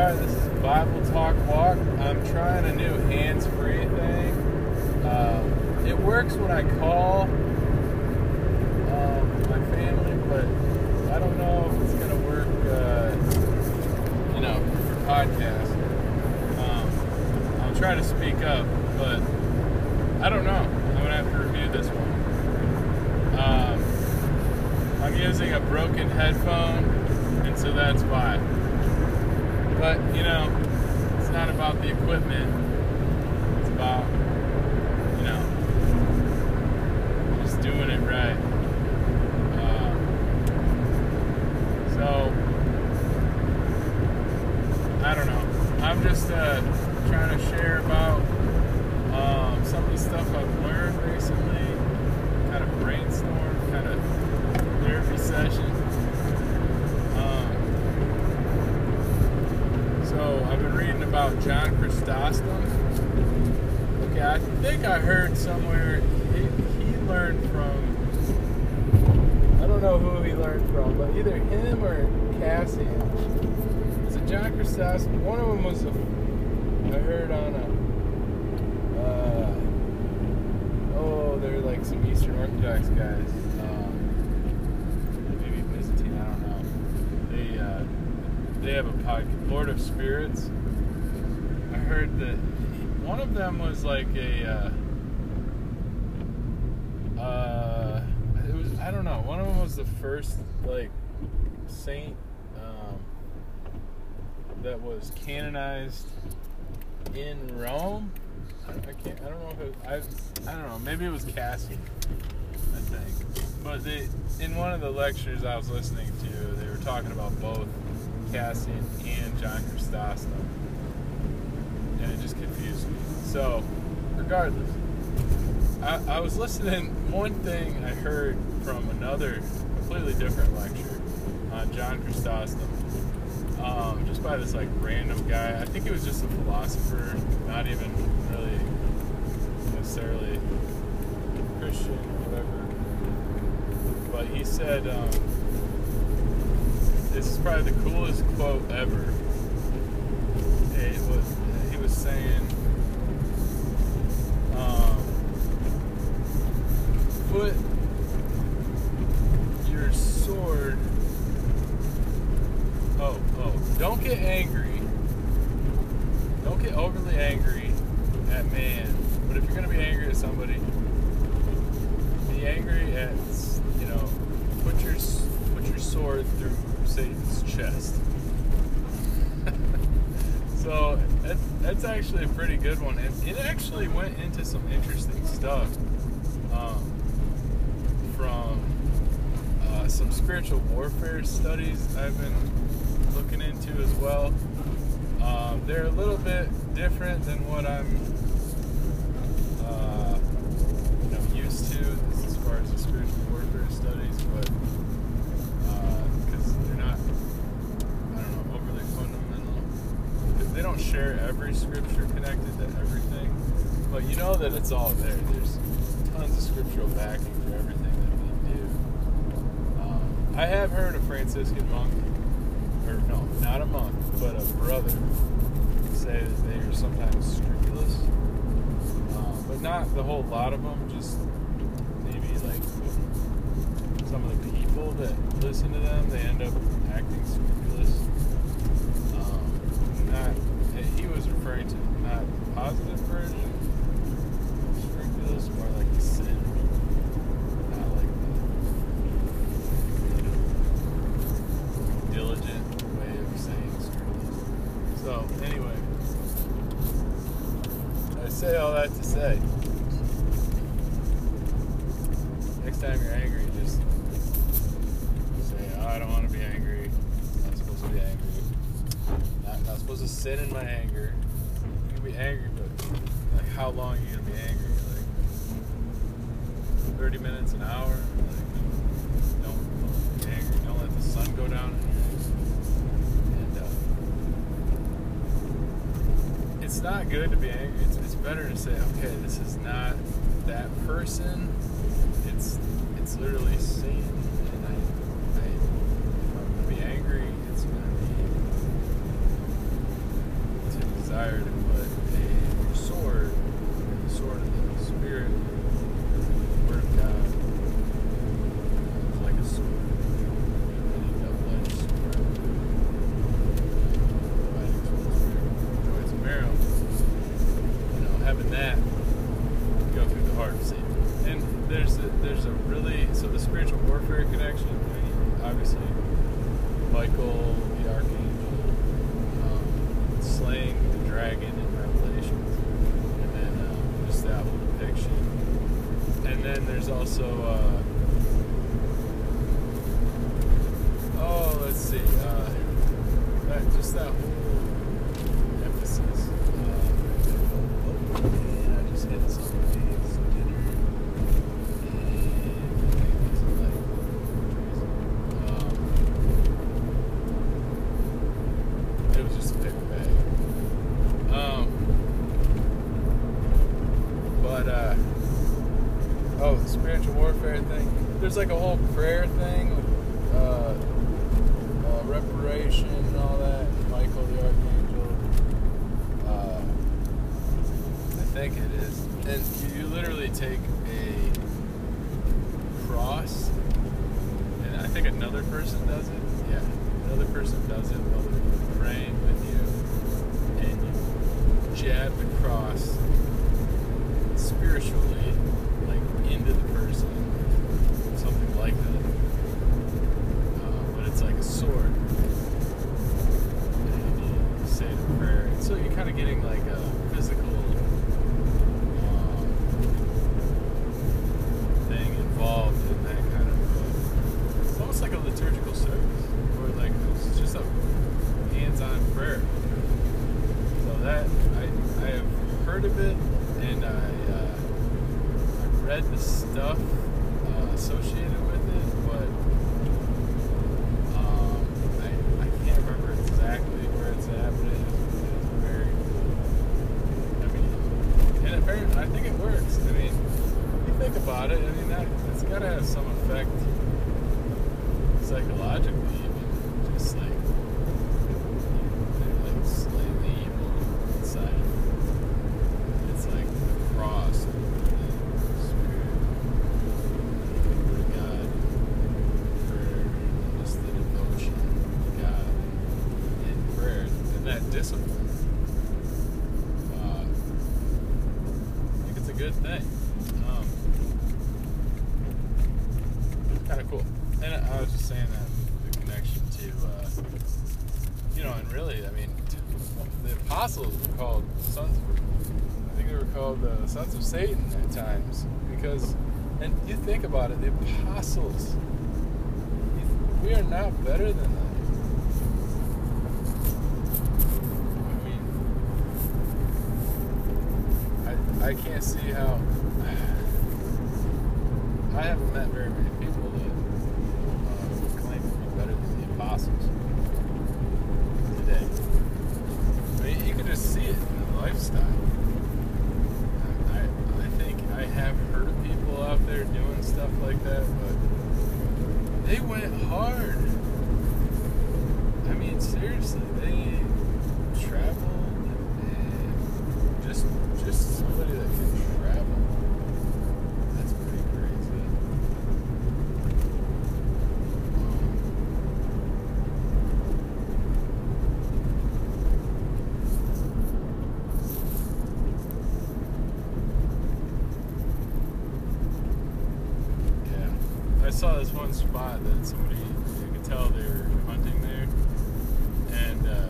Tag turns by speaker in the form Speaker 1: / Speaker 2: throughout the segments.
Speaker 1: Alright, this is Bible Talk Walk. I'm trying a new hands free thing. Um, it works when I call um, my family, but I don't know if it's going to work, uh, you know, for podcast. Um, I'll try to speak up, but I don't know. I'm going to have to review this one. Um, I'm using a broken headphone, and so that's why. But, you know, it's not about the equipment. It's about, you know, just doing it right. Uh, so, I don't know. I'm just uh, trying to share about um, some of the stuff I've learned recently, kind of brainstorm, kind of therapy session. Um, so I've been reading about John Chrysostom. Okay, I think I heard somewhere he, he learned from. I don't know who he learned from, but either him or Cassian. It John Chrysostom? One of them was a. I heard on a. Uh, oh, they're like some Eastern Orthodox guys. Um, maybe Byzantine. I don't know. They uh, they have a podcast, Lord of Spirits. Heard that one of them was like a. Uh, uh, it was I don't know. One of them was the first like saint um, that was canonized in Rome. I, I can't. I don't know if it. I. I don't know. Maybe it was Cassian. I think. But they, in one of the lectures I was listening to, they were talking about both Cassian and John Chrysostom, and it just confused me. So, regardless, I, I was listening. One thing I heard from another completely different lecture on John Chrysostom, um, just by this like random guy. I think he was just a philosopher, not even really necessarily Christian or whatever. But he said, um, this is probably the coolest quote ever. It was he was saying, um, put your sword. Oh, oh, don't get angry. Don't get overly angry at man. But if you're gonna be angry at somebody, be angry at you know, put your put your sword through Satan's chest. so that's, that's actually a pretty good one, and it actually went into some interesting stuff um, from uh, some spiritual warfare studies I've been looking into as well. Um, they're a little bit different than what I'm uh, you know, used to as far as the spiritual warfare studies, but because they're not, I don't know, overly fundamental. 'Cause They don't share every scripture connected to everything, but you know that it's all there. There's tons of scriptural backing for everything that we do. Um, I have heard a Franciscan monk, or no, not a monk, but a brother, say that they are sometimes scrupulous, um, but not the whole lot of them. Just maybe like some of the people that listen to them, they end up acting scrupulous. Um, not he was referring to not positive version, of scrupulous, more like sin, not like the diligent way of saying scrupulous. So anyway, I say all that to say. Next time you're angry, just say, oh, I don't want to be angry. I'm not supposed to be angry. Not, not supposed to sit in my anger. You can be angry, but like how long are you gonna be angry? Like 30 minutes, an hour? Like don't, don't be angry. Don't let the sun go down. And uh, it's not good to be angry. It's, it's better to say, okay, this is not that person. It's it's literally sin, and I, I if I'm gonna be angry, it's gonna be fire to put a sword, the sword of the Spirit, the Word of God, it's like a sword, a double-edged sword, fighting towards the joints and marrow. You know, having that go through the heart of Satan. And there's a, there's a really so the spiritual warfare connection. I mean, obviously, Michael the archangel um, slaying the dragon in Revelations, and then um, just that whole depiction. And then there's also uh, oh, let's see, uh, that just that whole emphasis. Uh, oh, man, I just hit something. It's dinner. And it's like Um, it was just a paper bag. Um, but uh, oh, the spiritual warfare thing. There's like a whole prayer thing with uh, uh, reparation and all that. Michael the archangel. Uh, I think it is. And you, you literally take a cross, and I think another person does it. Yeah, another person does it while they're praying with you, and you jab the cross spiritually, like into the person, something like that. Uh, but it's like a sword. And you say the prayer. And so you're kind of getting like a physical um, thing involved in that kind of. Uh, it's like a liturgical service, or like it's just a hands-on prayer. So that I I have heard of it, and I uh, I've read the stuff uh, associated with it, but um, I, I can't remember exactly where it's at, but it is, it is very. I mean, and apparently, I think it works. I mean, you think about it, I mean, that, it's got to have some effect psychologically, even. Just like, they're like slaying the evil inside. It's like the cross, the spirit, the word of God, prayer, and just the devotion to God in prayer, and that discipline. Uh, I think it's a good thing. Um, kind of cool. And I was just saying that the connection to, uh, you know, and really, I mean, the apostles were called sons. Of, I think they were called uh, sons of Satan at times because, and you think about it, the apostles. We are not better than them. I mean, I I can't see how. I haven't met very many people that uh, would claim to be better than the apostles today. I mean, you can just see it in the lifestyle. I, I think I have heard of people out there doing stuff like that, but they went hard. I mean, seriously, they traveled and just just somebody that can travel. That's pretty crazy. Yeah. I saw this one spot that somebody you could tell they were hunting there, and uh,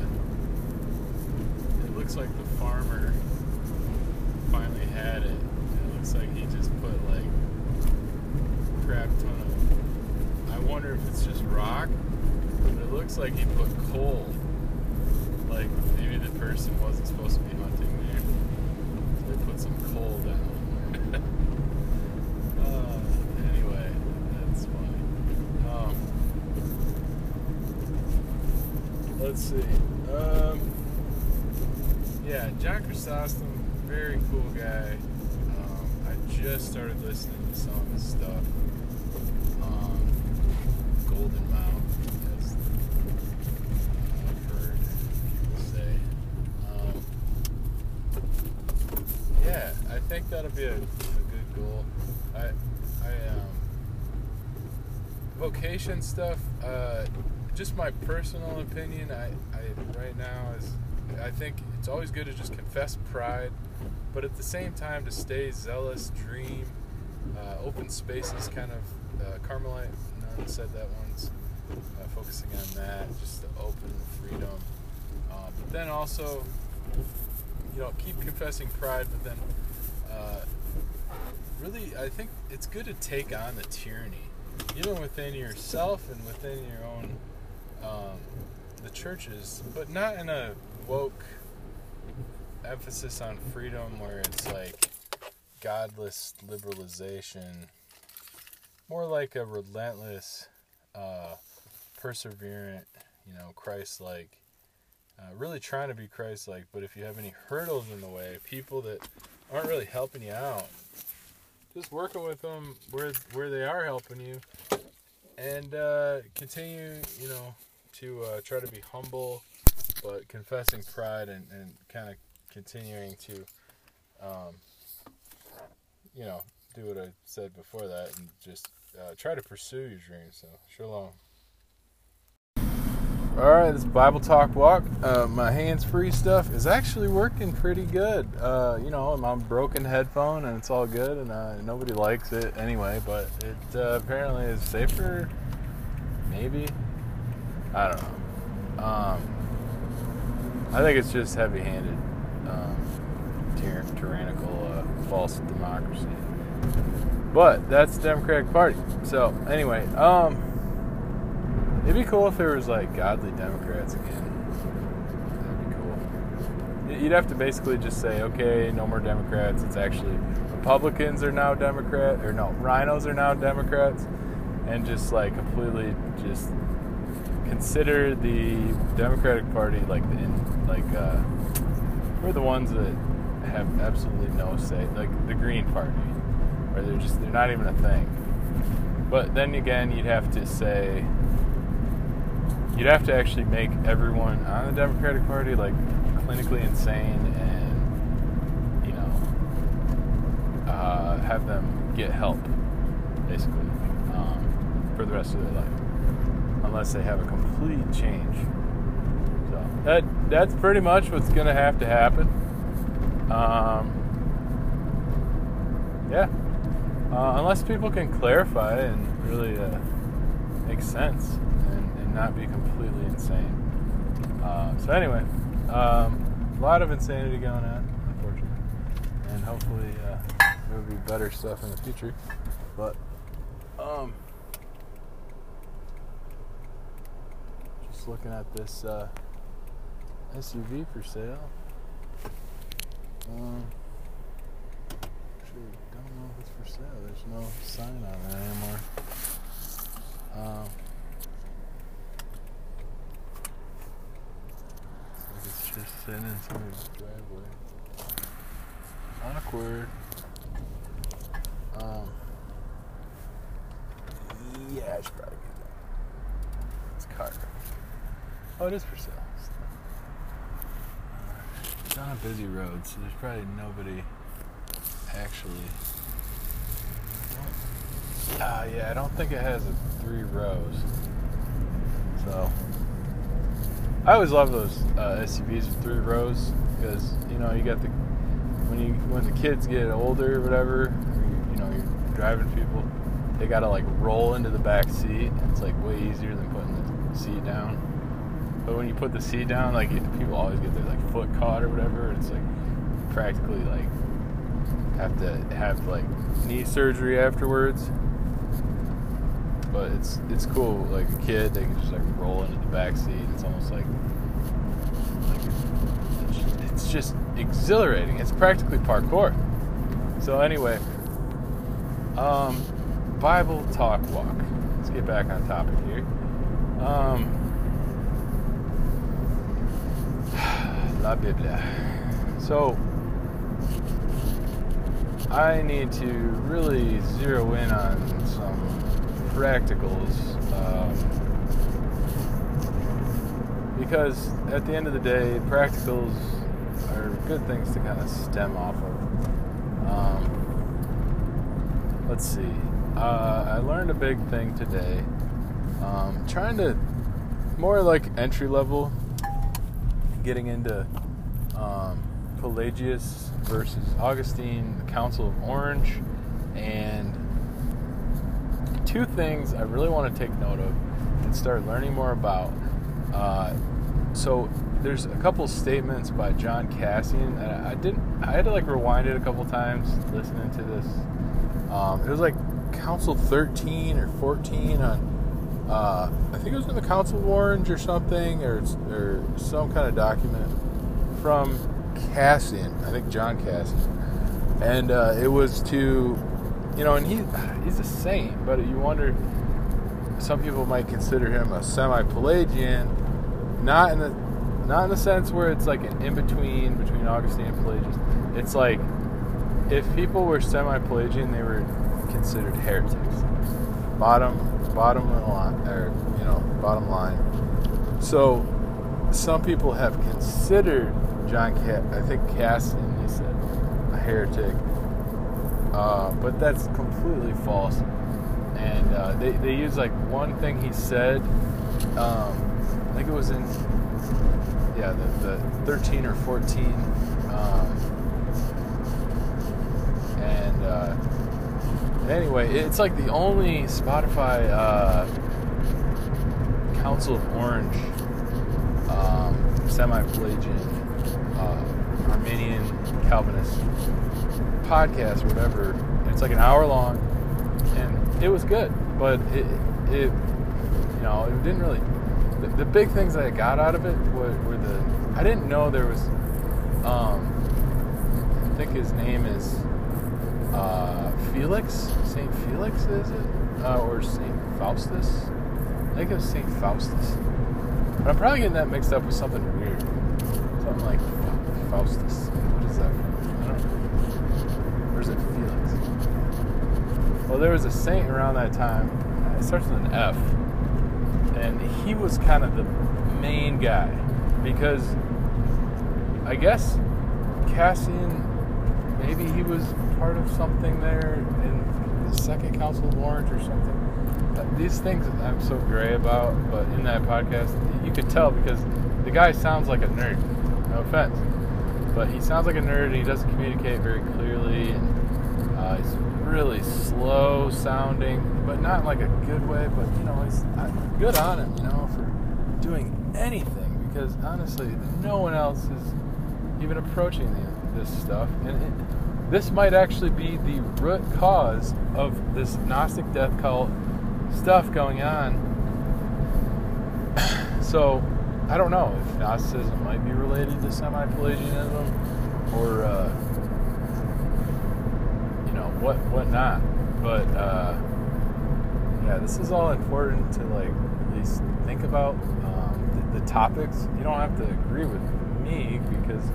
Speaker 1: it looks like the farmer finally had it. It looks like he just put like crap ton of. I wonder if it's just rock, but it looks like he put coal. Like maybe the person wasn't supposed to be hunting there, so they put some coal down. uh, anyway, that's funny. Um, let's see. Um, yeah, John Chrysostom, very cool guy. Um, I just started listening to some of his stuff. Um, Golden Mouth, as I've heard people say. Um, yeah, I think that'll be a, a good goal. I, I, um, vocation stuff. Uh, just my personal opinion. I, I right now is, I think it's always good to just confess pride, but at the same time to stay zealous, dream, uh, open spaces. Kind of, uh, Carmelite nun said that once. Uh, focusing on that, just the open freedom. Uh, but then also, you know, keep confessing pride, but then uh, really, I think it's good to take on the tyranny, even within yourself and within your own um, the churches, but not in a woke emphasis on freedom where it's like godless liberalization, more like a relentless, uh, perseverant, you know, Christ-like. Uh, really trying to be Christ-like, but if you have any hurdles in the way, people that aren't really helping you out, just working with them where where they are helping you, and uh, continue, you know, to uh, try to be humble, but confessing pride and, and kind of continuing to, um, you know, do what I said before that and just uh, try to pursue your dreams. So, shalom. All right, this Bible Talk Walk, uh, my hands-free stuff is actually working pretty good. Uh, you know, I'm on broken headphone and it's all good, and uh, nobody likes it anyway. But it uh, apparently is safer, maybe. I don't know. Um, I think it's just heavy-handed, um, tyr- tyrannical, uh, false democracy. But that's the Democratic Party. So anyway, um. It'd be cool if there was like godly Democrats again. That'd be cool. You'd have to basically just say, okay, no more Democrats. It's actually Republicans are now Democrat, or no, RINOs are now Democrats, and just like completely just consider the Democratic Party like the like uh, we're the ones that have absolutely no say, like the Green Party, where they're just they're not even a thing. But then again, you'd have to say you'd have to actually make everyone on the Democratic Party like clinically insane and you know uh, have them get help basically um, for the rest of their life unless they have a complete change. So that that's pretty much what's going to have to happen. Um, yeah, uh, unless people can clarify and really uh, make sense and not be completely insane. Uh, so anyway, um, a lot of insanity going on, unfortunately, and hopefully uh, there will be better stuff in the future. But um, just looking at this uh, SUV for sale. Um, actually, don't know if it's for sale. There's no sign on it anymore. Um, it's just sitting in somebody's driveway. Awkward. Um. Yeah, I should probably get that. It's a car. Oh, it is for sale. It's on a busy road, so there's probably nobody actually. Ah, uh, yeah, I don't think it has three rows. So I always love those uh, SUVs with three rows because you know you got the when you when the kids get older or whatever, you, you know you're driving people, they gotta like roll into the back seat. It's like way easier than putting the seat down. But when you put the seat down, like people always get their like foot caught or whatever. It's like practically like have to have like knee surgery afterwards but it's it's cool. Like a kid, they can just like roll into the back seat. It's almost like like it's, just exhilarating. It's practically parkour. So anyway, um, Bible talk walk. Let's get back on topic here. Um, La Biblia. So I need to really zero in on some practicals um, because at the end of the day, practicals are good things to kind of stem off of. Um, let's see. Uh, I learned a big thing today. Um, trying to more like entry level, getting into um, Pelagius versus Augustine, the Council of Orange, and two things I really want to take note of and start learning more about. Uh, so there's a couple statements by John Cassian, and I didn't. I had to like rewind it a couple times listening to this. Um, it was like Council 13 or 14 on. Uh, I think it was in the Council of Orange or something, or or some kind of document from Cassian. I think John Cassian, and uh, it was to, you know, and he he's a saint, but you wonder. Some people might consider him a semi-Pelagian, not in the not in the sense where it's like an in between between Augustine and Pelagius. It's like if people were semi-Pelagian, they were considered heretics. Bottom, bottom line, or you know, bottom line. So some people have considered John, I think Cassian, he said, a heretic, uh, but that's completely false. And uh, they they use like one thing he said. Um, I think it was in yeah, the, the 13 or 14. Um, and uh, anyway, it's like the only Spotify uh, Council of Orange um, semi Pelagian uh, Arminian Calvinist podcast, or whatever. it's like an hour long, and it was good, but it, it you know, it didn't really the, the big things that I got out of it were, were the I didn't know there was um, I think his name is uh, Felix Saint Felix is it? Uh, or Saint Faustus? I think it was Saint Faustus. But I'm probably getting that mixed up with something weird. Something like Faustus. What is that I don't know. Or is it Felix? Well there was a saint around that time. It starts with an F. And he was kind of the main guy. Because I guess Cassian maybe he was part of something there second Council of Orange or something. these things I'm so gray about, but in that podcast you could tell because the guy sounds like a nerd. No offense, but he sounds like a nerd and he doesn't communicate very clearly and uh, he's really slow sounding, but not like a good way. But you know, he's good on him, you know, for doing anything because honestly, no one else is even approaching the, this stuff, and it, this might actually be the root cause of this Gnostic death cult stuff going on. so, I don't know if Gnosticism might be related to semi-Pelagianism or. Uh, you know, what what not. But uh, yeah, this is all important to like at least think about um, the, the, topics. You don't have to agree with me because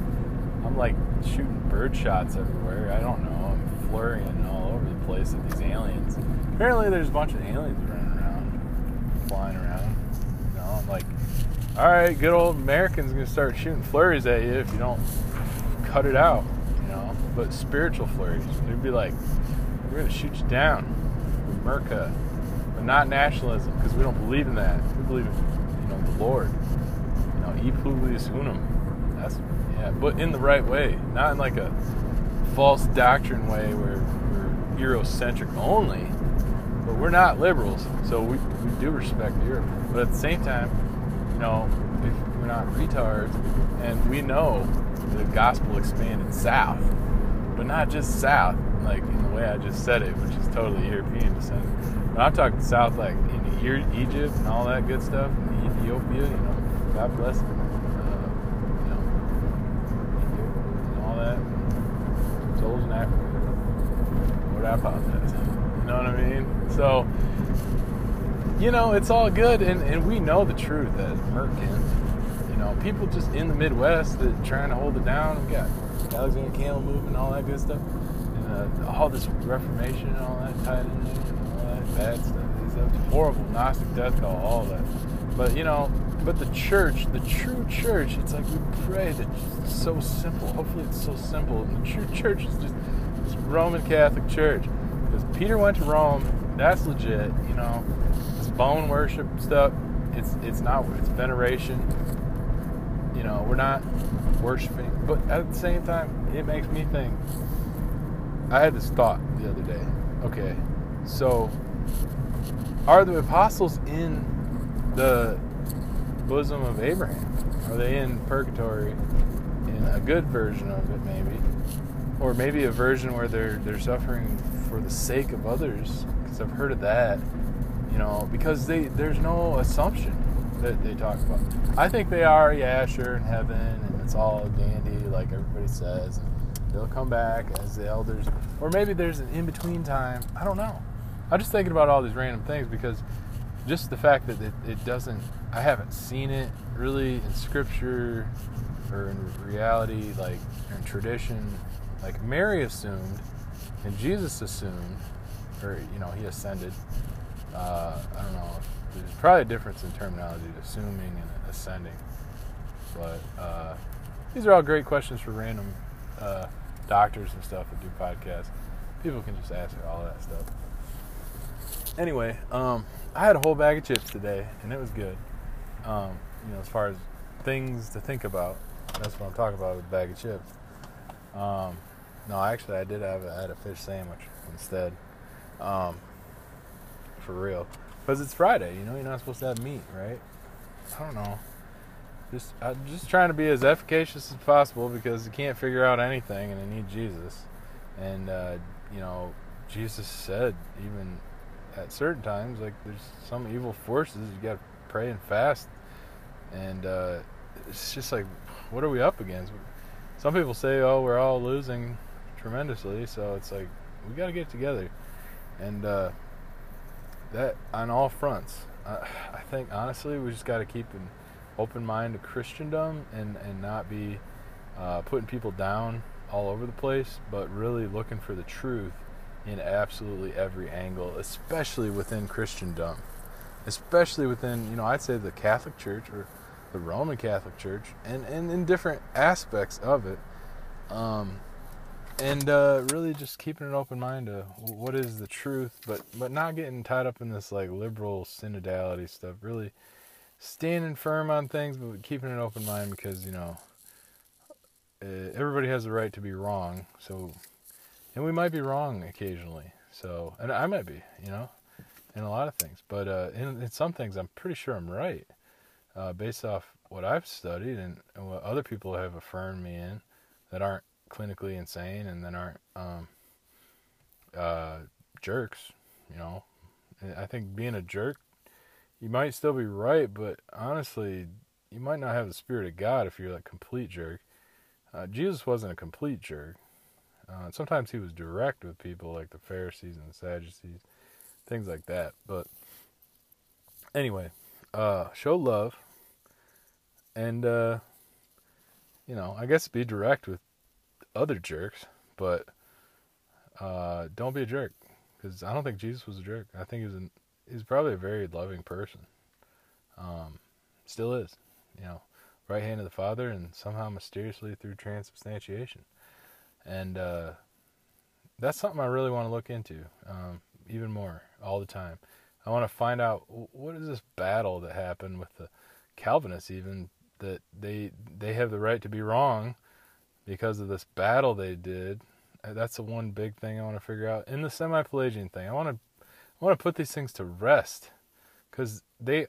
Speaker 1: I'm like shooting bird shots everywhere. I don't know. I'm flurrying all over the place at these aliens. Apparently, there's a bunch of aliens running around, flying around. You know, I'm like, all right, good old Americans gonna start shooting flurries at you if you don't cut it out You know, but spiritual flurries. They'd be like, we're to shoot you down, America, but not nationalism because we don't believe in that. We believe in, you know, the Lord. You know, e pluribus unum. That's but in the right way, not in like a false doctrine way where we're Eurocentric only. But we're not liberals, so we, we do respect Europe. But at the same time, you know, if we're not retards, and we know the gospel expanded south but not just south, like in the way I just said it, which is totally European descent. But I'm talking south, like in Egypt and all that good stuff, and Ethiopia, you know, God bless them. Uh, you know, Ethiopia and all that. Africa. What I apologize. You know what I mean? So, you know, it's all good, and, and we know the truth that Merkin, you know, people just in the Midwest that trying to hold it down. We got Alexander Campbell movement, all that good stuff, and uh, all this Reformation and all that tied in there, all that bad stuff. It's a horrible Gnostic death call, all that. But you know, but the church, the true church, it's like we pray that it's so simple. Hopefully, it's so simple. And the true church is just this Roman Catholic Church. Because Peter went to Rome, that's legit, you know. This bone worship stuff, it's it's not it's veneration. You know, we're not worshiping, but at the same time, it makes me think. I had this thought the other day. Okay, so are the apostles in the bosom of Abraham? Are they in purgatory in a good version of it, maybe? Or maybe a version where they're they're suffering for the sake of others? Because I've heard of that, you know. Because they there's no assumption that they talk about. I think they are, yeah, sure, in heaven, and it's all dandy, like everybody says. And they'll come back as the elders, or maybe there's an in between time. I don't know. I'm just thinking about all these random things because just the fact that it, it doesn't, I haven't seen it really in scripture or in reality, like in tradition. Like Mary assumed, and Jesus assumed, or you know, he ascended. Uh, I don't know. There's probably a difference in terminology, assuming and ascending. But uh, these are all great questions for random uh, doctors and stuff that do podcasts. People can just ask all that stuff. Anyway, um, I had a whole bag of chips today, and it was good. Um, you know, as far as things to think about, that's what I'm talking about with a bag of chips. Um, no, actually, I did have a, I had a fish sandwich instead, um, for real, because it's Friday. You know, you're not supposed to have meat, right? I don't know. Just I'm just trying to be as efficacious as possible because you can't figure out anything, and I need Jesus. And uh, you know, Jesus said even at certain times, like there's some evil forces, you got to pray and fast. And uh, it's just like, what are we up against? Some people say, oh, we're all losing tremendously, so it's like we got to get together. And uh, that on all fronts. I, I think honestly, we just got to keep an open mind to Christendom and and not be uh, putting people down all over the place, but really looking for the truth in absolutely every angle, especially within Christendom, especially within you know I'd say the Catholic Church or the Roman Catholic Church, and and in different aspects of it, um, and uh, really just keeping an open mind to what is the truth, but but not getting tied up in this like liberal synodality stuff. Really standing firm on things, but keeping an open mind because you know everybody has the right to be wrong, so and we might be wrong occasionally. So, and I might be, you know, in a lot of things, but uh, in, in some things, I'm pretty sure I'm right, uh, based off what I've studied and, and, what other people have affirmed me in, that aren't clinically insane and that aren't um, uh, jerks. You know, I think being a jerk, you might still be right, but honestly, you might not have the spirit of God if you're like complete jerk. Uh, Jesus wasn't a complete jerk. Uh, sometimes he was direct with people like the Pharisees and the Sadducees, things like that. But anyway, uh, show love, and uh, you know, I guess be direct with other jerks, but uh, don't be a jerk because I don't think Jesus was a jerk. I think he was an, he's probably a very loving person. Um, still is, you know, right hand of the Father, and somehow mysteriously through transubstantiation and uh, that's something I really want to look into um, even more all the time. I want to find out what is this battle that happened with the Calvinists, even that they they have the right to be wrong because of this battle they did. Uh, that's the one big thing I want to figure out in the semi-Pelagian thing. I want to I want to put these things to rest because they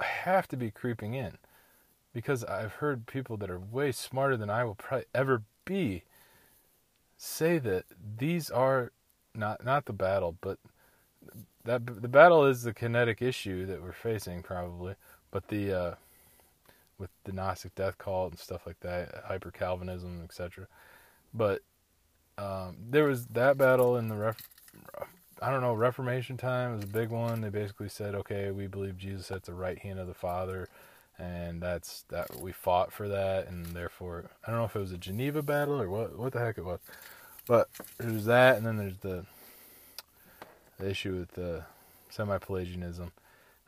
Speaker 1: have to be creeping in. Because I've heard people that are way smarter than I will probably ever be say that these are not not the battle, but that the battle is the kinetic issue that we're facing probably, but the uh, with the Gnostic death cult and stuff like that, hyper Calvinism, etc. But um, there was that battle in the ref, I don't know Reformation time was a big one. They basically said, okay, we believe Jesus at the right hand of the Father, and that's that we fought for that, and therefore I don't know if it was a Geneva battle or what what the heck it was, but there's that, and then there's the, the issue with the semi-Pelagianism.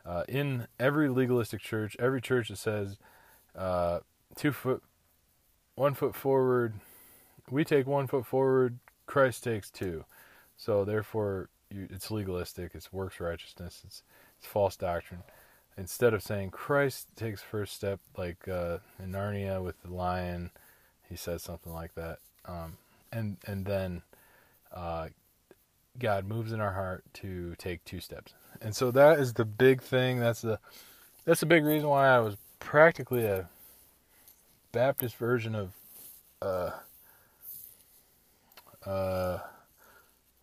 Speaker 1: Uh, in every legalistic church, every church that says uh, two foot, one foot forward, we take one foot forward, Christ takes two, so therefore you, it's legalistic, it's works righteousness, it's it's false doctrine. Instead of saying Christ takes first step, like uh, in Narnia with the lion, he says something like that, um, and and then uh, God moves in our heart to take two steps, and so that is the big thing. That's the that's the big reason why I was practically a Baptist version of uh, uh,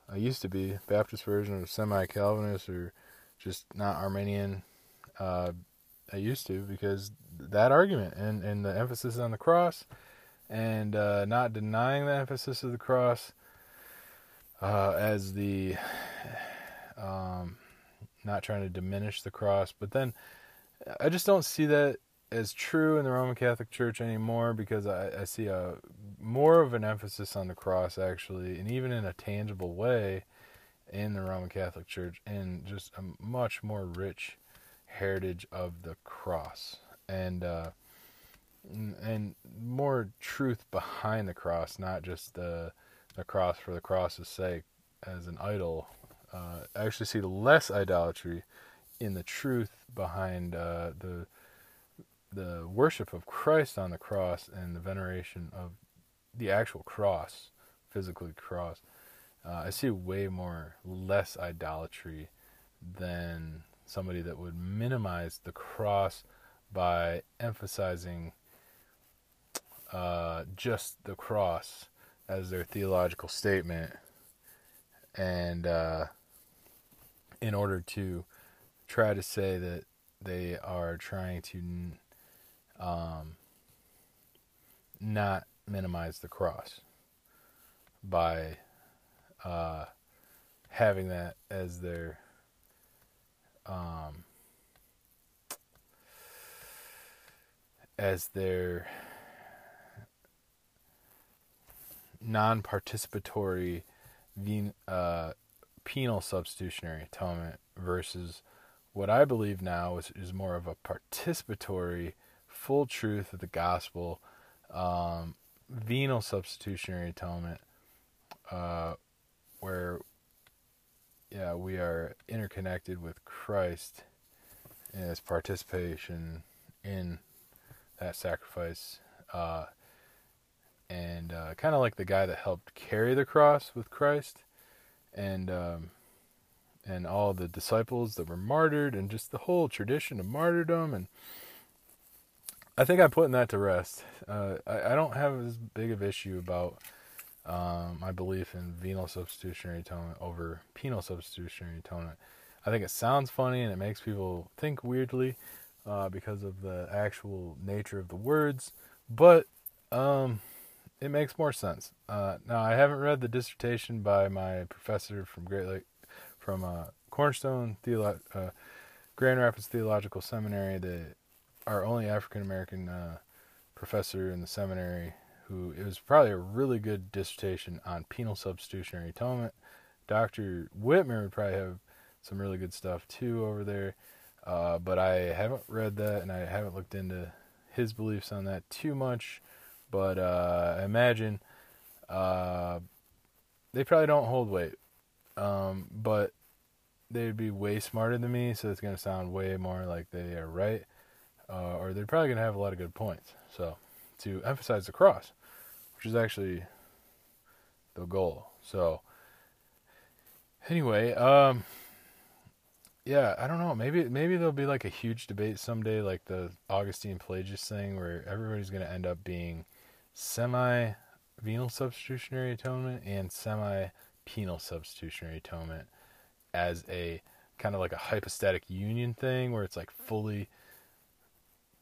Speaker 1: I used to be Baptist version of semi Calvinist or just not Arminian. Uh, I used to because that argument and, and the emphasis on the cross and uh, not denying the emphasis of the cross uh, as the um, not trying to diminish the cross, but then I just don't see that as true in the Roman Catholic Church anymore because I, I see a more of an emphasis on the cross actually, and even in a tangible way in the Roman Catholic Church, and just a much more rich heritage of the cross and uh, and more truth behind the cross, not just the the cross for the cross's sake as an idol. Uh, I actually see less idolatry in the truth behind uh, the the worship of Christ on the cross and the veneration of the actual cross, physically cross, uh, I see way more less idolatry than somebody that would minimize the cross by emphasizing uh, just the cross as their theological statement, and uh, in order to try to say that they are trying to um, not minimize the cross by uh, having that as their um, as their non-participatory uh, penal substitutionary atonement versus what I believe now is, is more of a participatory full truth of the gospel, um, venal substitutionary atonement, uh, where yeah we are interconnected with Christ as participation in that sacrifice, uh, and uh, kind of like the guy that helped carry the cross with Christ, and um, and all the disciples that were martyred, and just the whole tradition of martyrdom and I think I'm putting that to rest. Uh, I, I, don't have as big of issue about um, my belief in venal substitutionary atonement over penal substitutionary atonement. I think it sounds funny and it makes people think weirdly uh, because of the actual nature of the words, but um, it makes more sense. Uh, now, I haven't read the dissertation by my professor from Great Lake, from uh, Cornerstone Theolo- uh, Grand Rapids Theological Seminary, the our only African American uh, professor in the seminary who it was probably a really good dissertation on penal substitutionary atonement. Dr. Whitmer would probably have some really good stuff too over there, uh, but I haven't read that and I haven't looked into his beliefs on that too much. But uh, I imagine uh, they probably don't hold weight, um, but they'd be way smarter than me, so it's going to sound way more like they are right uh, or they're probably going to have a lot of good points. So, to emphasize the cross, which is actually the goal. So, anyway, um, yeah, I don't know. Maybe maybe there'll be like a huge debate someday, like the Augustine Pelagius thing, where everybody's going to end up being semi venal substitutionary atonement and semi penal substitutionary atonement as a kind of like a hypostatic union thing, where it's like fully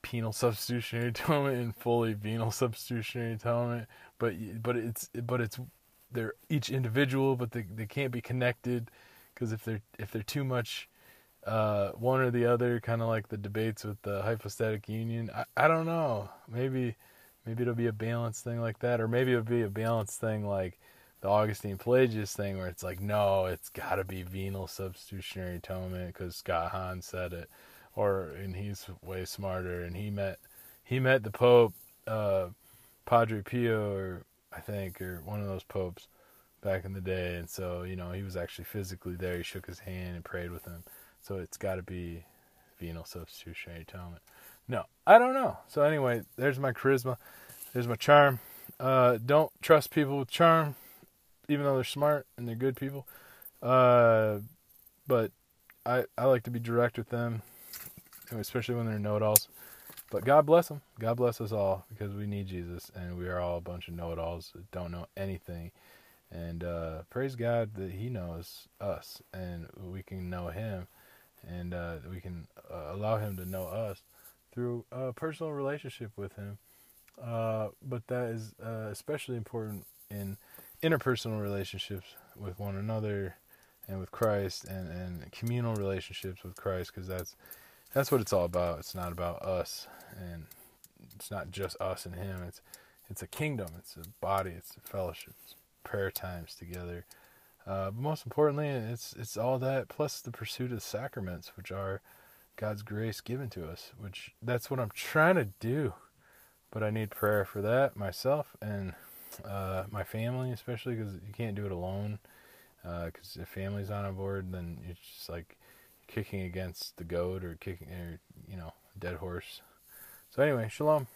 Speaker 1: penal substitutionary atonement and fully venal substitutionary atonement, but but it's but it's they're each individual, but they they can't be connected because if they're if they're too much uh, one or the other, kind of like the debates with the hypostatic union. I, I don't know. Maybe maybe it'll be a balanced thing like that, or maybe it'll be a balanced thing like the Augustine Pelagius thing, where it's like, no, it's got to be venal substitutionary atonement because Scott Hahn said it or and he's way smarter and he met he met the Pope, uh, Padre Pio, or I think, or one of those popes, back in the day, and so you know he was actually physically there. He shook his hand and prayed with him. So it's got to be venal substitutionary atonement. No, I don't know. So anyway, there's my charisma. There's my charm. Uh, don't trust people with charm, even though they're smart and they're good people. Uh, but I I like to be direct with them, especially when they're know-it-alls. But God bless them. God bless us all because we need Jesus, and we are all a bunch of know-it-alls that don't know anything. And uh, praise God that He knows us, and we can know Him, and uh, we can uh, allow Him to know us through a personal relationship with Him. Uh, but that is uh, especially important in interpersonal relationships with one another and with Christ, and, and communal relationships with Christ, because that's that's what it's all about. It's not about us, and it's not just us and Him. It's it's a kingdom. It's a body. It's a fellowship. It's prayer times together. Uh, but most importantly, it's it's all that plus the pursuit of the sacraments, which are God's grace given to us. Which that's what I'm trying to do, but I need prayer for that myself and uh, my family, especially because you can't do it alone. Because uh, if family's not on board, then it's just like kicking against the goat or kicking or you know dead horse. So anyway, shalom.